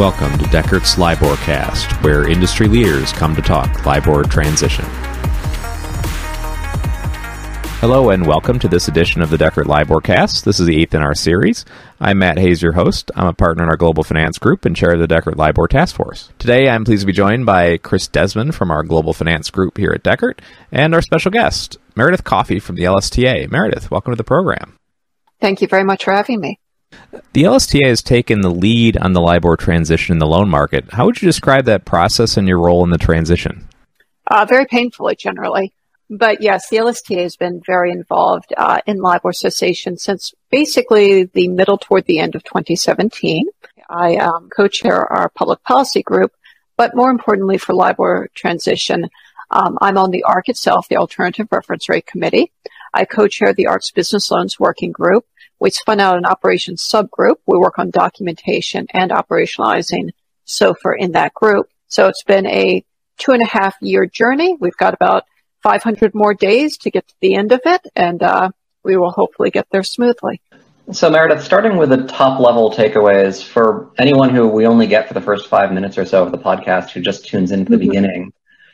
Welcome to Dechert's LIBOR Cast, where industry leaders come to talk LIBOR transition. Hello and welcome to this edition of the Dechert LIBOR Cast. This is the eighth in our series. I'm Matt Hayes, your host. I'm a partner in our global finance group and chair of the Dechert LIBOR Task Force. Today, I'm pleased to be joined by Chris Desmond from our global finance group here at Dechert and our special guest, Meredith Coffey from the LSTA. Meredith, welcome to the program. Thank you very much for having me. The LSTA has taken the lead on the LIBOR transition in the loan market. How would you describe that process and your role in the transition? Uh, very painfully, generally. But yes, the LSTA has been very involved uh, in LIBOR cessation since basically the middle toward the end of 2017. I um, co-chair our public policy group, but more importantly for LIBOR transition, um, I'm on the ARRC itself, the Alternative Reference Rate Committee. I co-chair the ARRC's Business Loans Working Group, we spun out an operations subgroup. We work on documentation and operationalizing SOFR in that group. So it's been a two and a half year journey. We've got about 500 more days to get to the end of it, and uh, we will hopefully get there smoothly. So, Meredith, starting with the top level takeaways for anyone who we only get for the first five minutes or so of the podcast who just tunes into the mm-hmm. beginning,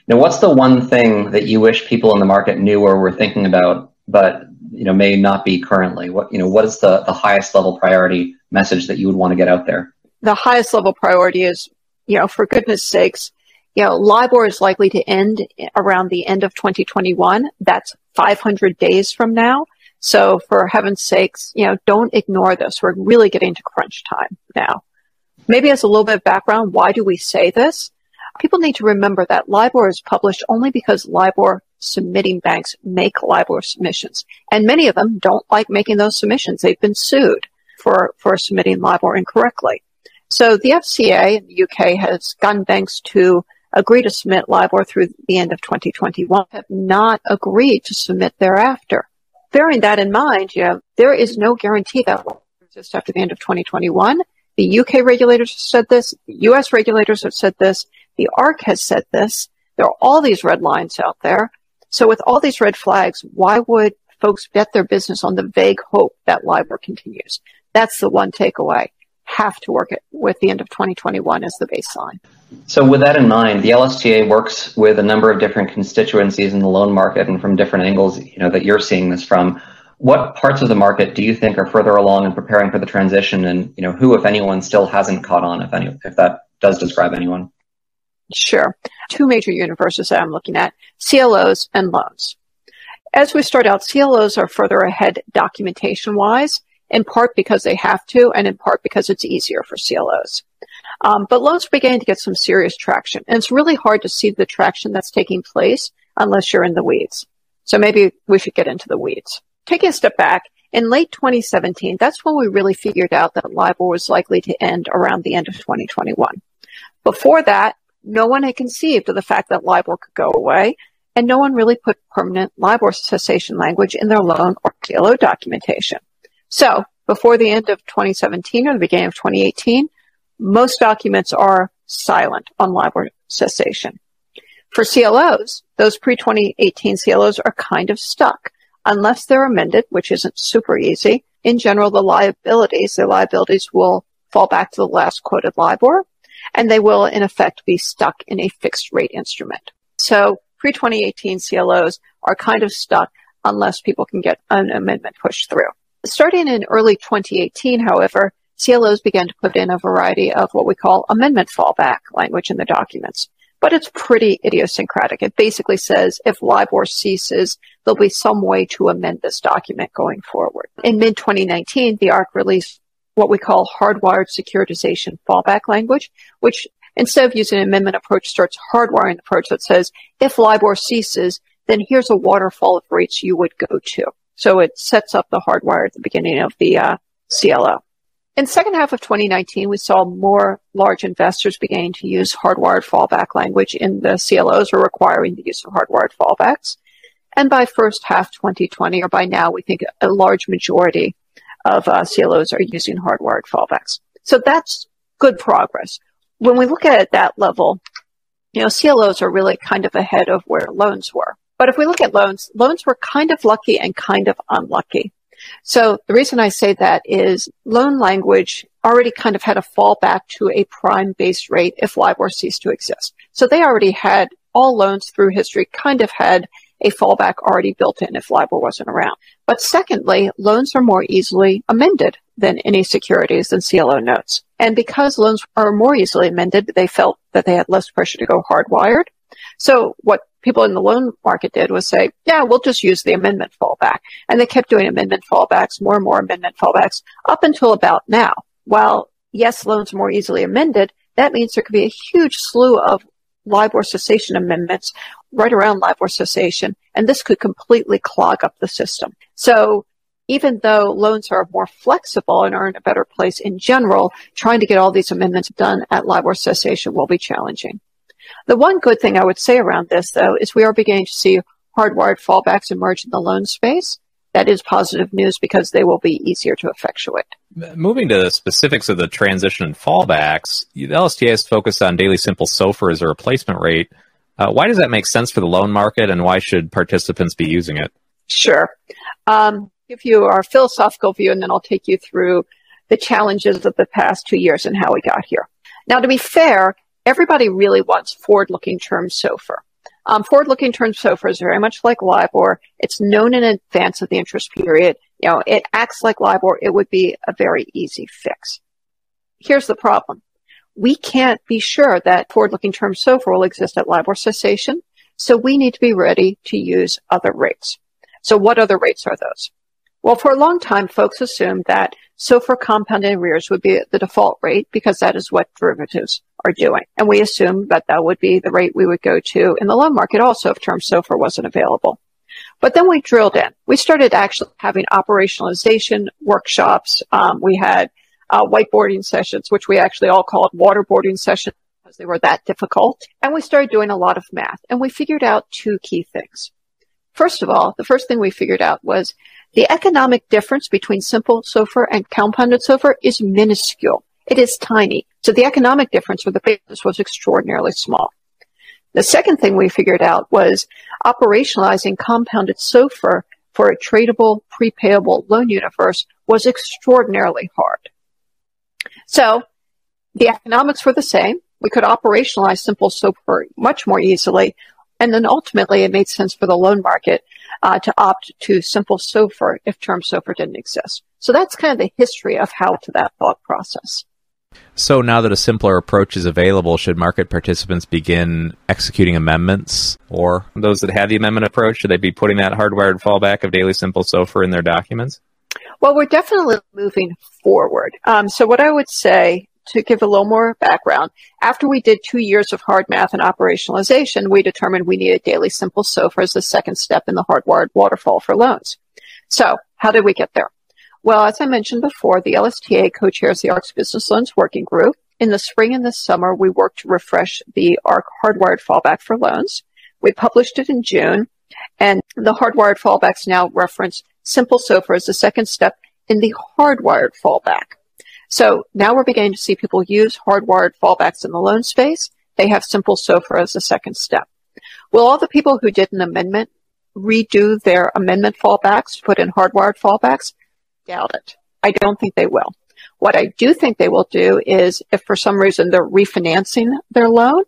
know, what's the one thing that you wish people in the market knew or were thinking about, but you know may not be currently? What you know what is the the highest level priority message that you would want to get out there? The highest level priority is you know for goodness sakes, you know LIBOR is likely to end around the end of 2021. That's 500 days from now. So for heaven's sakes, you know don't ignore this. We're really getting to crunch time now. Maybe as a little bit of background, why do we say this? People need to remember that LIBOR is published only because LIBOR submitting banks make LIBOR submissions. And many of them don't like making those submissions. They've been sued for, for submitting LIBOR incorrectly. So the FCA in the UK has gotten banks to agree to submit LIBOR through the end of 2021, have not agreed to submit thereafter. Bearing that in mind, you know, there is no guarantee that will exist after the end of 2021. The UK regulators have said this. The US regulators have said this. The ARRC has said this. There are all these red lines out there. So with all these red flags, why would folks bet their business on the vague hope that LIBOR continues? That's the one takeaway. Have to work it with the end of 2021 as the baseline. So with that in mind, the LSTA works with a number of different constituencies in the loan market and from different angles, you know, that you're seeing this from. What parts of the market do you think are further along in preparing for the transition and, you know, who, if anyone, still hasn't caught on, if any, if that does describe anyone? Sure. Two major universes that I'm looking at, CLOs and loans. As we start out, CLOs are further ahead documentation wise, in part because they have to, and in part because it's easier for CLOs. Um, but loans are beginning to get some serious traction, and it's really hard to see the traction that's taking place unless you're in the weeds. So maybe we should get into the weeds. Taking a step back, in late 2017, that's when we really figured out that LIBOR was likely to end around the end of 2021. Before that, no one had conceived of the fact that LIBOR could go away, and no one really put permanent LIBOR cessation language in their loan or CLO documentation. So, before the end of 2017 or the beginning of 2018, most documents are silent on LIBOR cessation. For CLOs, those pre-2018 CLOs are kind of stuck unless they're amended, which isn't super easy. In general, the liabilities, the liabilities will fall back to the last quoted LIBOR and they will in effect be stuck in a fixed rate instrument. So pre-2018 CLOs are kind of stuck unless people can get an amendment pushed through. Starting in early 2018, however, CLOs began to put in a variety of what we call amendment fallback language in the documents. But it's pretty idiosyncratic. It basically says if LIBOR ceases, there'll be some way to amend this document going forward. In mid 2019, the ARRC released what we call hardwired securitization fallback language, which instead of using an amendment approach starts hardwiring the approach that says if LIBOR ceases, then here's a waterfall of rates you would go to. So it sets up the hardwire at the beginning of the uh, CLO. In the second half of 2019, we saw more large investors beginning to use hardwired fallback language in the CLOs or requiring the use of hardwired fallbacks. And by first half 2020, or by now, we think a large majority of uh, CLOs are using hardwired fallbacks. So that's good progress. When we look at it at that level, you know, CLOs are really kind of ahead of where loans were. But if we look at loans, loans were kind of lucky and kind of unlucky. So the reason I say that is loan language already kind of had a fallback to a prime based rate if LIBOR ceased to exist. So they already had all loans through history kind of had a fallback already built in if LIBOR wasn't around. But secondly, loans are more easily amended than any securities than CLO notes. And because loans are more easily amended, they felt that they had less pressure to go hardwired. So what people in the loan market did was say, yeah, we'll just use the amendment fallback. And they kept doing amendment fallbacks, more and more amendment fallbacks up until about now. While yes, loans are more easily amended, that means there could be a huge slew of LIBOR cessation amendments right around LIBOR cessation, and this could completely clog up the system. So even though loans are more flexible and are in a better place in general, trying to get all these amendments done at LIBOR cessation will be challenging. The one good thing I would say around this, though, is we are beginning to see hardwired fallbacks emerge in the loan space. That is positive news because they will be easier to effectuate. Moving to the specifics of the transition and fallbacks, the LSTA is focused on daily simple SOFR as a replacement rate. Uh, why does that make sense for the loan market, and why should participants be using it? Sure. Um, give you our philosophical view, and then I'll take you through the challenges of the past two years and how we got here. Now, to be fair, everybody really wants forward-looking term SOFR. Um, forward-looking term SOFR is very much like LIBOR. It's known in advance of the interest period. You know, it acts like LIBOR. It would be a very easy fix. Here's the problem. We can't be sure that forward-looking term SOFR will exist at LIBOR cessation. So we need to be ready to use other rates. So what other rates are those? Well, for a long time, folks assumed that SOFR compounded arrears would be the default rate because that is what derivatives are doing. And we assumed that that would be the rate we would go to in the loan market also if term SOFR wasn't available. But then we drilled in. We started actually having operationalization workshops. Um, we had uh, whiteboarding sessions, which we actually all called waterboarding sessions because they were that difficult. And we started doing a lot of math and we figured out two key things. First of all, the first thing we figured out was the economic difference between simple SOFR and compounded SOFR is minuscule. It is tiny. So the economic difference for the basis was extraordinarily small. The second thing we figured out was operationalizing compounded SOFR for a tradable, prepayable loan universe was extraordinarily hard. So the economics were the same. We could operationalize simple SOFR much more easily. And then ultimately it made sense for the loan market uh, to opt to simple SOFR if term SOFR didn't exist. So that's kind of the history of how to that thought process. So now that a simpler approach is available, should market participants begin executing amendments? Or those that have the amendment approach, should they be putting that hardwired fallback of daily simple SOFR in their documents? Well, we're definitely moving forward. Um, so what I would say to give a little more background, after we did two years of hard math and operationalization, we determined we needed daily simple SOFR as the second step in the hardwired waterfall for loans. So how did we get there? Well, as I mentioned before, the LSTA co-chairs the ARRC's Business Loans Working Group. In the spring and the summer, we worked to refresh the ARRC hardwired fallback for loans. We published it in June, and the hardwired fallbacks now reference simple SOFR as the second step in the hardwired fallback. So now we're beginning to see people use hardwired fallbacks in the loan space. They have simple SOFR as a second step. Will all the people who did an amendment redo their amendment fallbacks, put in hardwired fallbacks? Doubt it. I don't think they will. What I do think they will do is if for some reason they're refinancing their loan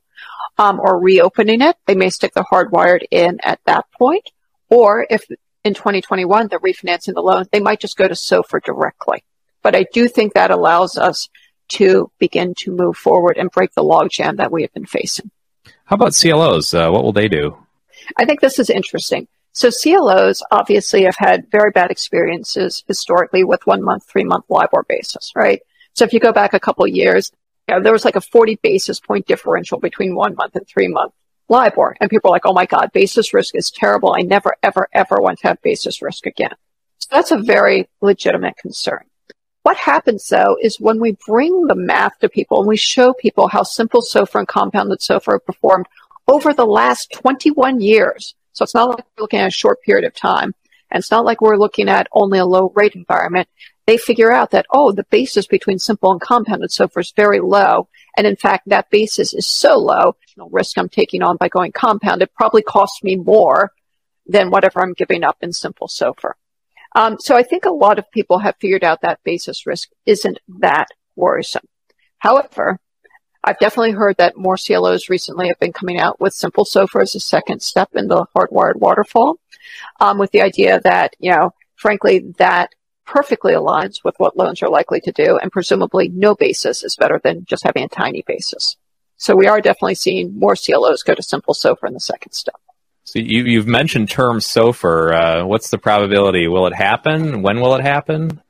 um, or reopening it, they may stick the hardwired in at that point. Or if in 2021 they're refinancing the loan, they might just go to SOFR directly. But I do think that allows us to begin to move forward and break the logjam that we have been facing. How about CLOs? Uh, what will they do? I think this is interesting. So CLOs obviously have had very bad experiences historically with one month, three month LIBOR basis, right? So if you go back a couple years, you know, there was like a 40 basis point differential between one month and three month LIBOR. And people are like, oh my God, basis risk is terrible. I never, ever, ever want to have basis risk again. So that's a very legitimate concern. What happens though is when we bring the math to people and we show people how simple SOFR and compounded SOFR have performed over the last 21 years. So it's not like we're looking at a short period of time. And it's not like we're looking at only a low rate environment. They figure out that, oh, the basis between simple and compounded SOFR is very low. And in fact, that basis is so low, the risk I'm taking on by going compounded probably costs me more than whatever I'm giving up in simple SOFR. Um, so I think a lot of people have figured out that basis risk isn't that worrisome. However, I've definitely heard that more CLOs recently have been coming out with simple SOFR as a second step in the hardwired waterfall, um, with the idea that, you know, frankly, that perfectly aligns with what loans are likely to do, and presumably no basis is better than just having a tiny basis. So we are definitely seeing more CLOs go to simple SOFR in the second step. So you, have mentioned term SOFR. Uh, what's the probability? Will it happen? When will it happen?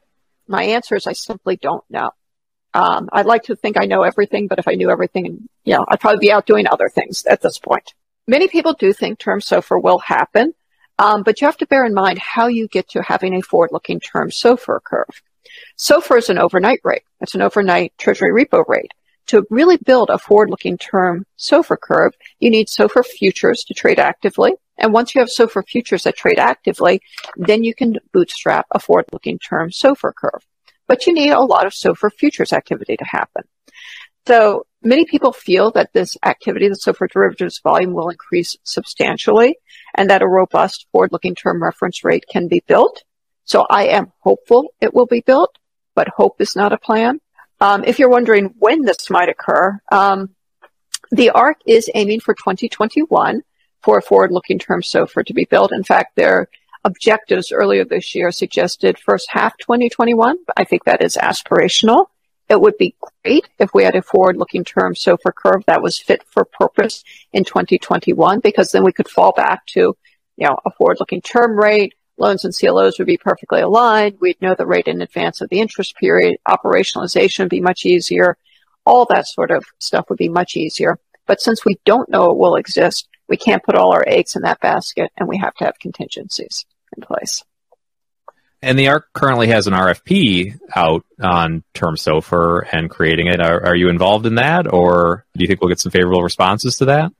My answer is I simply don't know. Um, I'd like to think I know everything, but if I knew everything, you know, I'd probably be out doing other things at this point. Many people do think term SOFR will happen, um, but you have to bear in mind how you get to having a forward-looking term SOFR curve. SOFR is an overnight rate. It's an overnight treasury repo rate to really build a forward-looking term SOFR curve, you need SOFR futures to trade actively. And once you have SOFR futures that trade actively, then you can bootstrap a forward-looking term SOFR curve. But you need a lot of SOFR futures activity to happen. So many people feel that this activity, the SOFR derivatives volume will increase substantially and that a robust forward-looking term reference rate can be built. So I am hopeful it will be built, but hope is not a plan. Um, if you're wondering when this might occur, um, the ARRC is aiming for 2021 for a forward-looking term SOFR to be built. In fact, their objectives earlier this year suggested first half 2021. I think that is aspirational. It would be great if we had a forward-looking term SOFR curve that was fit for purpose in 2021, because then we could fall back to, you know, a forward-looking term rate, loans and CLOs would be perfectly aligned. We'd know the rate in advance of the interest period. Operationalization would be much easier. All that sort of stuff would be much easier. But since we don't know it will exist, we can't put all our eggs in that basket and we have to have contingencies in place. And the ARRC currently has an RFP out on term SOFR and creating it. Are, are you involved in that or do you think we'll get some favorable responses to that?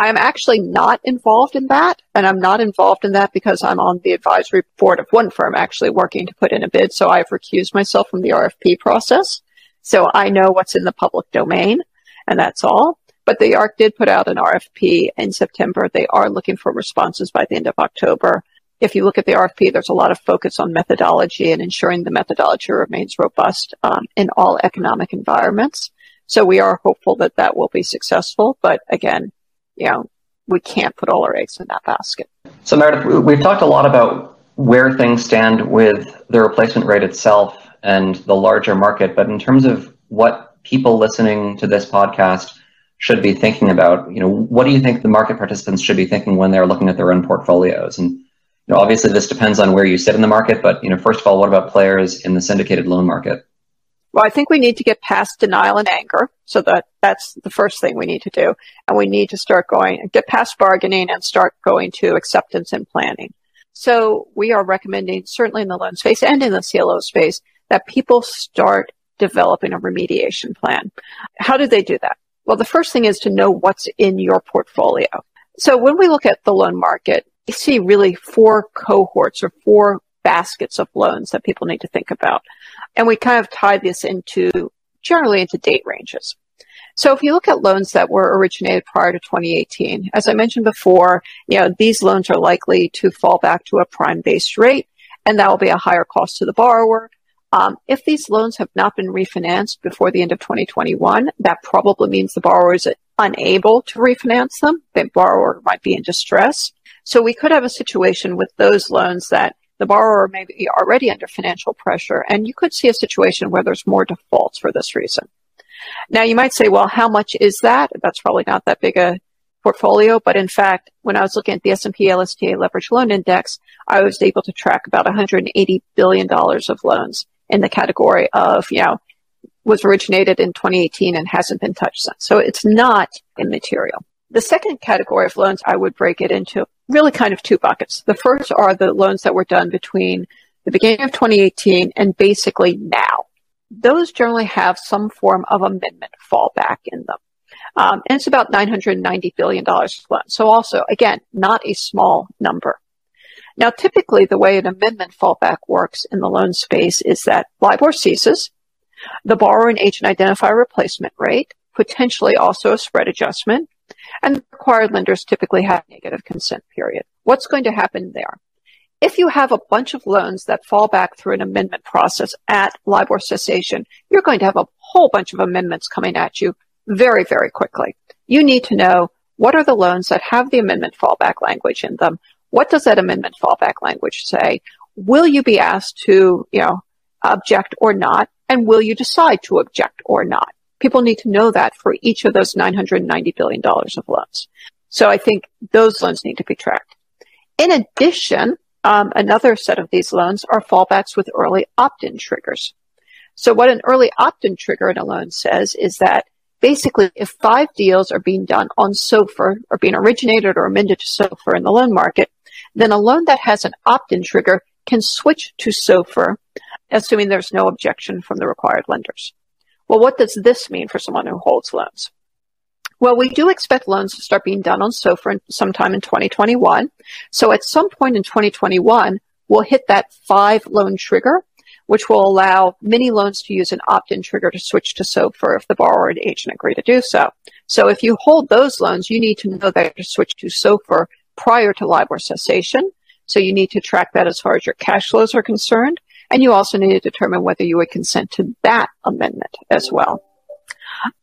I am actually not involved in that, and I'm not involved in that because I'm on the advisory board of one firm actually working to put in a bid, so I've recused myself from the RFP process. So I know what's in the public domain, and that's all. But the ARRC did put out an RFP in September. They are looking for responses by the end of October. If you look at the RFP, there's a lot of focus on methodology and ensuring the methodology remains robust um, in all economic environments. So we are hopeful that that will be successful. But again, you know, we can't put all our eggs in that basket. So Meredith, we've talked a lot about where things stand with the replacement rate itself and the larger market, but in terms of what people listening to this podcast should be thinking about, you know, what do you think the market participants should be thinking when they're looking at their own portfolios? And you know, obviously this depends on where you sit in the market, but you know, first of all, what about players in the syndicated loan market? Well, I think we need to get past denial and anger. So that that's the first thing we need to do. And we need to start going, get past bargaining and start going to acceptance and planning. So we are recommending, certainly in the loan space and in the CLO space, that people start developing a remediation plan. How do they do that? Well, the first thing is to know what's in your portfolio. So when we look at the loan market, we see really four cohorts or four baskets of loans that people need to think about. And we kind of tie this into generally into date ranges. So if you look at loans that were originated prior to 2018, as I mentioned before, you know, these loans are likely to fall back to a prime based rate and that will be a higher cost to the borrower. Um, if these loans have not been refinanced before the end of 2021, that probably means the borrower is unable to refinance them. The borrower might be in distress. So we could have a situation with those loans that the borrower may be already under financial pressure, and you could see a situation where there's more defaults for this reason. Now, you might say, well, how much is that? That's probably not that big a portfolio, but in fact, when I was looking at the S&P LSTA Leverage Loan Index, I was able to track about 180 billion dollars of loans in the category of, you know, was originated in 2018 and hasn't been touched since. So it's not immaterial. The second category of loans, I would break it into really kind of two buckets. The first are the loans that were done between the beginning of 2018 and basically now. Those generally have some form of amendment fallback in them. Um, and it's about $990 billion loans. So also, again, not a small number. Now, typically the way an amendment fallback works in the loan space is that LIBOR ceases, the borrower and agent identify replacement rate, potentially also a spread adjustment, and required lenders typically have negative consent period. What's going to happen there? If you have a bunch of loans that fall back through an amendment process at LIBOR cessation, you're going to have a whole bunch of amendments coming at you very, very quickly. You need to know what are the loans that have the amendment fallback language in them? What does that amendment fallback language say? Will you be asked to, you know, object or not? And will you decide to object or not? People need to know that for each of those $990 billion of loans. So I think those loans need to be tracked. In addition, um, another set of these loans are fallbacks with early opt-in triggers. So what an early opt-in trigger in a loan says is that basically if five deals are being done on SOFR or being originated or amended to SOFR in the loan market, then a loan that has an opt-in trigger can switch to SOFR, assuming there's no objection from the required lenders. Well, what does this mean for someone who holds loans? Well, we do expect loans to start being done on SOFR sometime in 2021. So at some point in 2021, we'll hit that five loan trigger, which will allow many loans to use an opt-in trigger to switch to SOFR if the borrower and agent agree to do so. So if you hold those loans, you need to know that to switch to SOFR prior to LIBOR cessation. So you need to track that as far as your cash flows are concerned. And you also need to determine whether you would consent to that amendment as well.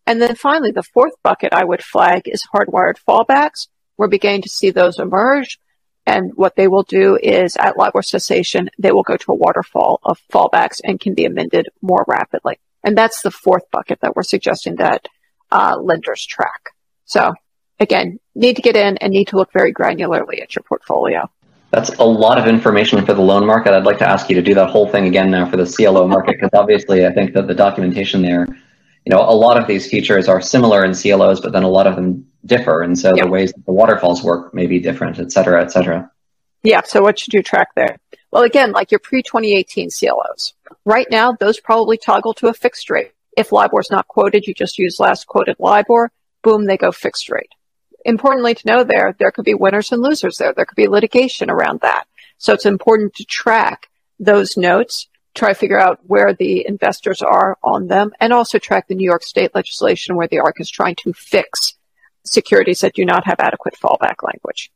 And then finally, the fourth bucket I would flag is hardwired fallbacks. We're beginning to see those emerge. And what they will do is at LIBOR cessation, they will go to a waterfall of fallbacks and can be amended more rapidly. And that's the fourth bucket that we're suggesting that uh, lenders track. So again, need to get in and need to look very granularly at your portfolio. That's a lot of information for the loan market. I'd like to ask you to do that whole thing again now for the CLO market, because obviously I think that the documentation there you know, a lot of these features are similar in CLOs, but then a lot of them differ. And so yep. the ways that the waterfalls work may be different, et cetera, et cetera. Yeah. So what should you track there? Well, again, like your pre 2018 CLOs. Right now, those probably toggle to a fixed rate. If LIBOR is not quoted, you just use last quoted LIBOR. Boom, they go fixed rate. Importantly to know there, there could be winners and losers there. There could be litigation around that. So it's important to track those notes try to figure out where the investors are on them and also track the New York state legislation where the ARRC is trying to fix securities that do not have adequate fallback language.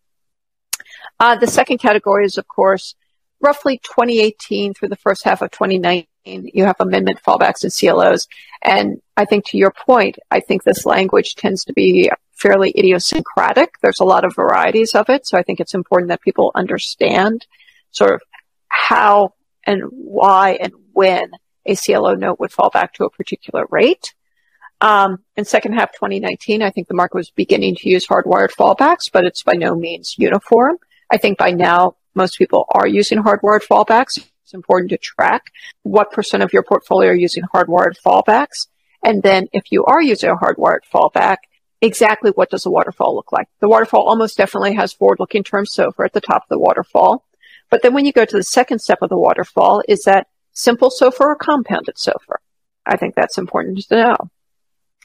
Uh, the second category is, of course, roughly 2018 through the first half of 2019, you have amendment fallbacks and CLOs. And I think to your point, I think this language tends to be fairly idiosyncratic. There's a lot of varieties of it. So I think it's important that people understand sort of how and why and when a CLO note would fall back to a particular rate. Um, in second half 2019, I think the market was beginning to use hardwired fallbacks, but it's by no means uniform. I think by now most people are using hardwired fallbacks. It's important to track what percent of your portfolio are using hardwired fallbacks. And then if you are using a hardwired fallback, exactly what does the waterfall look like? The waterfall almost definitely has forward-looking term SOFR at the top of the waterfall. But then when you go to the second step of the waterfall, is that simple SOFR or compounded SOFR? I think that's important to know.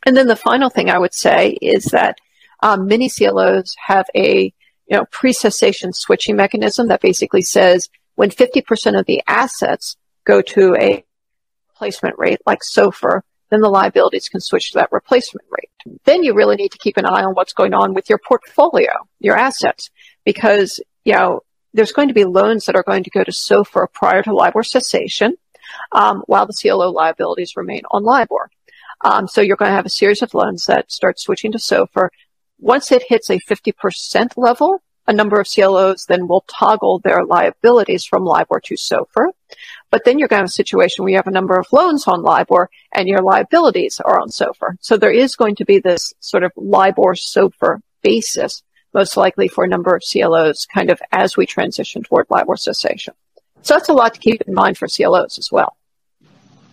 And then the final thing I would say is that um, many CLOs have a you know pre-cessation switching mechanism that basically says when 50% of the assets go to a replacement rate like SOFR, then the liabilities can switch to that replacement rate. Then you really need to keep an eye on what's going on with your portfolio, your assets, because you know there's going to be loans that are going to go to SOFR prior to LIBOR cessation, um, while the CLO liabilities remain on LIBOR. Um, so you're going to have a series of loans that start switching to SOFR. Once it hits a 50% level, a number of CLOs then will toggle their liabilities from LIBOR to SOFR. But then you're going to have a situation where you have a number of loans on LIBOR and your liabilities are on SOFR. So there is going to be this sort of LIBOR SOFR basis most likely for a number of CLOs kind of as we transition toward LIBOR cessation. So that's a lot to keep in mind for CLOs as well.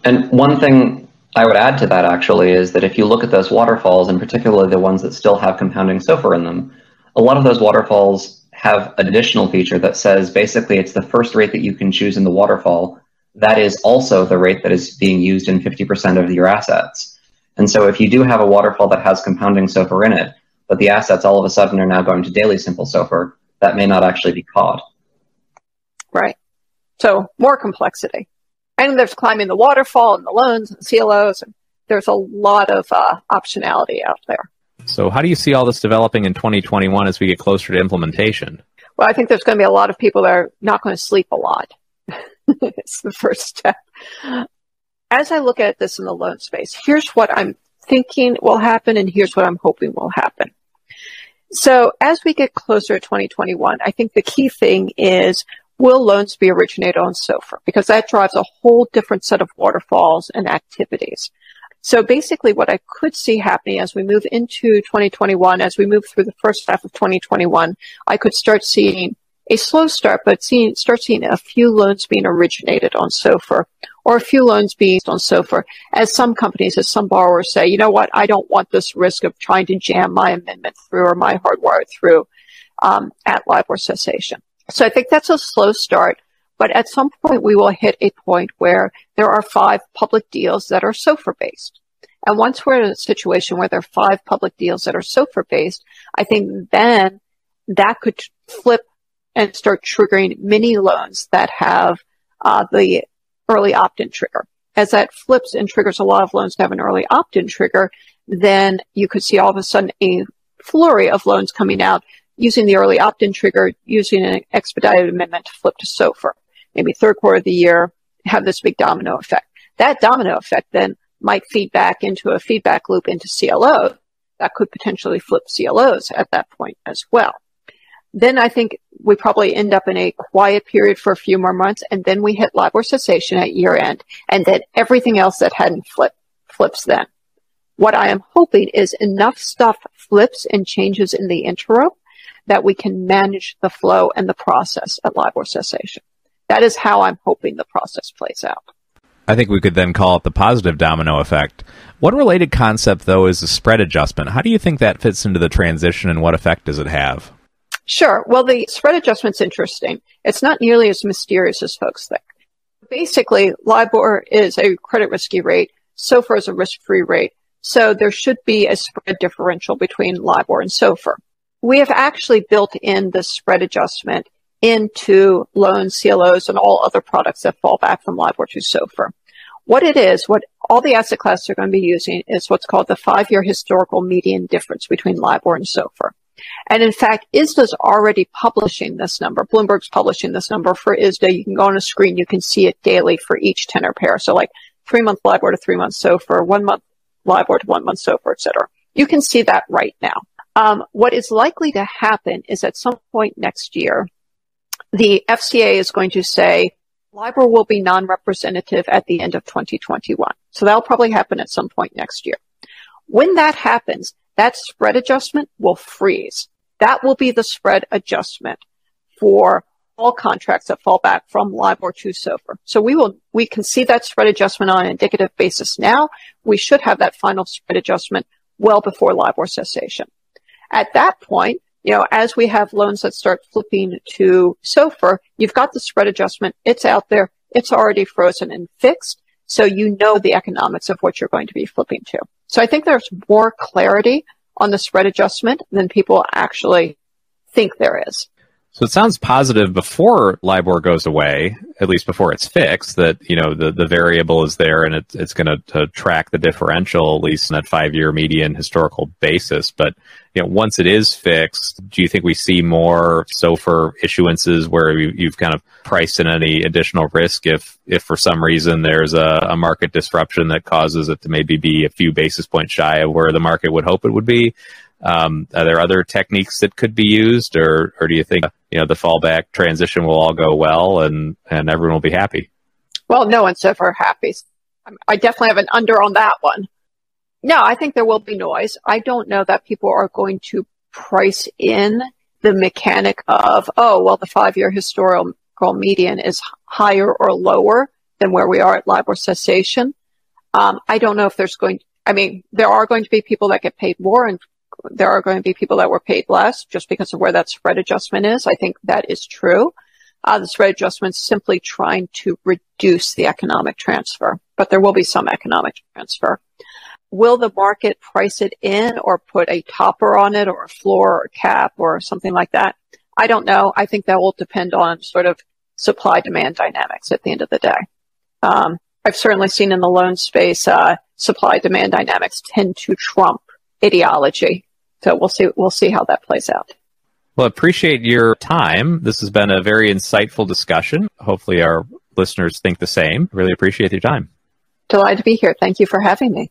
And one thing I would add to that actually is that if you look at those waterfalls, and particularly the ones that still have compounding SOFR in them, a lot of those waterfalls have additional feature that says basically it's the first rate that you can choose in the waterfall. That is also the rate that is being used in 50% of your assets. And so if you do have a waterfall that has compounding SOFR in it, but the assets all of a sudden are now going to daily simple SOFR, that may not actually be caught. Right. So more complexity. And there's climbing the waterfall and the loans and CLOs. And there's a lot of uh, optionality out there. So how do you see all this developing in 2021 as we get closer to implementation? Well, I think there's going to be a lot of people that are not going to sleep a lot. it's the first step. As I look at this in the loan space, here's what I'm thinking will happen and here's what I'm hoping will happen. So as we get closer to 2021, I think the key thing is will loans be originated on SOFR? Because that drives a whole different set of waterfalls and activities. So basically what I could see happening as we move into 2021, as we move through the first half of 2021, I could start seeing a slow start, but seeing, start seeing a few loans being originated on SOFR or a few loans being on SOFR as some companies, as some borrowers say, you know what, I don't want this risk of trying to jam my amendment through or my hardwire through um, at LIBOR cessation. So I think that's a slow start, but at some point we will hit a point where there are five public deals that are SOFR based. And once we're in a situation where there are five public deals that are SOFR based, I think then that could flip and start triggering mini loans that have uh, the early opt-in trigger. As that flips and triggers a lot of loans to have an early opt-in trigger, then you could see all of a sudden a flurry of loans coming out using the early opt-in trigger, using an expedited amendment to flip to SOFR. Maybe third quarter of the year, have this big domino effect. That domino effect then might feed back into a feedback loop into CLO that could potentially flip CLOs at that point as well. Then I think we probably end up in a quiet period for a few more months and then we hit LIBOR cessation at year end and then everything else that hadn't flipped flips then. What I am hoping is enough stuff flips and changes in the interim that we can manage the flow and the process at LIBOR cessation. That is how I'm hoping the process plays out. I think we could then call it the positive domino effect. One related concept, though, is the spread adjustment. How do you think that fits into the transition and what effect does it have? Sure. Well, the spread adjustment's interesting. It's not nearly as mysterious as folks think. Basically, LIBOR is a credit risky rate. SOFR is a risk free rate. So there should be a spread differential between LIBOR and SOFR we have actually built in the spread adjustment into loans, CLOs, and all other products that fall back from LIBOR to SOFR. What it is, what all the asset classes are going to be using is what's called the five-year historical median difference between LIBOR and SOFR. And in fact, ISDA's already publishing this number. Bloomberg's publishing this number for ISDA. You can go on a screen, you can see it daily for each tenor pair. So like three month LIBOR to three month SOFR, one month LIBOR to one month SOFR, et cetera. You can see that right now. Um, what is likely to happen is at some point next year, the FCA is going to say LIBOR will be non-representative at the end of 2021. So that'll probably happen at some point next year. When that happens, that spread adjustment will freeze. That will be the spread adjustment for all contracts that fall back from LIBOR to SOFR. So we will, we can see that spread adjustment on an indicative basis now. We should have that final spread adjustment well before LIBOR cessation. At that point, you know, as we have loans that start flipping to SOFR, you've got the spread adjustment. It's out there. It's already frozen and fixed. So you know the economics of what you're going to be flipping to. So I think there's more clarity on the spread adjustment than people actually think there is. So it sounds positive before LIBOR goes away, at least before it's fixed, that, you know, the, the variable is there and it, it's going to track the differential, at least in that five year median historical basis. But, you know, once it is fixed, do you think we see more SOFR issuances where you, have kind of priced in any additional risk if, if for some reason there's a, a market disruption that causes it to maybe be a few basis points shy of where the market would hope it would be? Um, are there other techniques that could be used, or or do you think you know the fallback transition will all go well and and everyone will be happy? Well, no one's ever happy. I definitely have an under on that one. No, I think there will be noise. I don't know that people are going to price in the mechanic of, oh, well, the five year historical median is higher or lower than where we are at LIBOR cessation. Um, I don't know if there's going, I mean, there are going to be people that get paid more and there are going to be people that were paid less just because of where that spread adjustment is. I think that is true. Uh, the spread adjustment is simply trying to reduce the economic transfer, but there will be some economic transfer. Will the market price it in or put a topper on it or a floor or a cap or something like that? I don't know. I think that will depend on sort of supply demand dynamics at the end of the day. Um, I've certainly seen in the loan space, uh, supply demand dynamics tend to trump ideology. So we'll see, we'll see how that plays out. Well, appreciate your time. This has been a very insightful discussion. Hopefully, our listeners think the same. Really appreciate your time. Delighted to be here. Thank you for having me.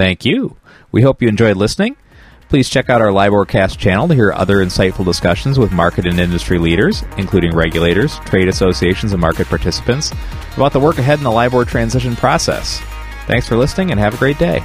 Thank you. We hope you enjoyed listening. Please check out our LIBORcast channel to hear other insightful discussions with market and industry leaders, including regulators, trade associations, and market participants, about the work ahead in the LIBOR transition process. Thanks for listening and have a great day.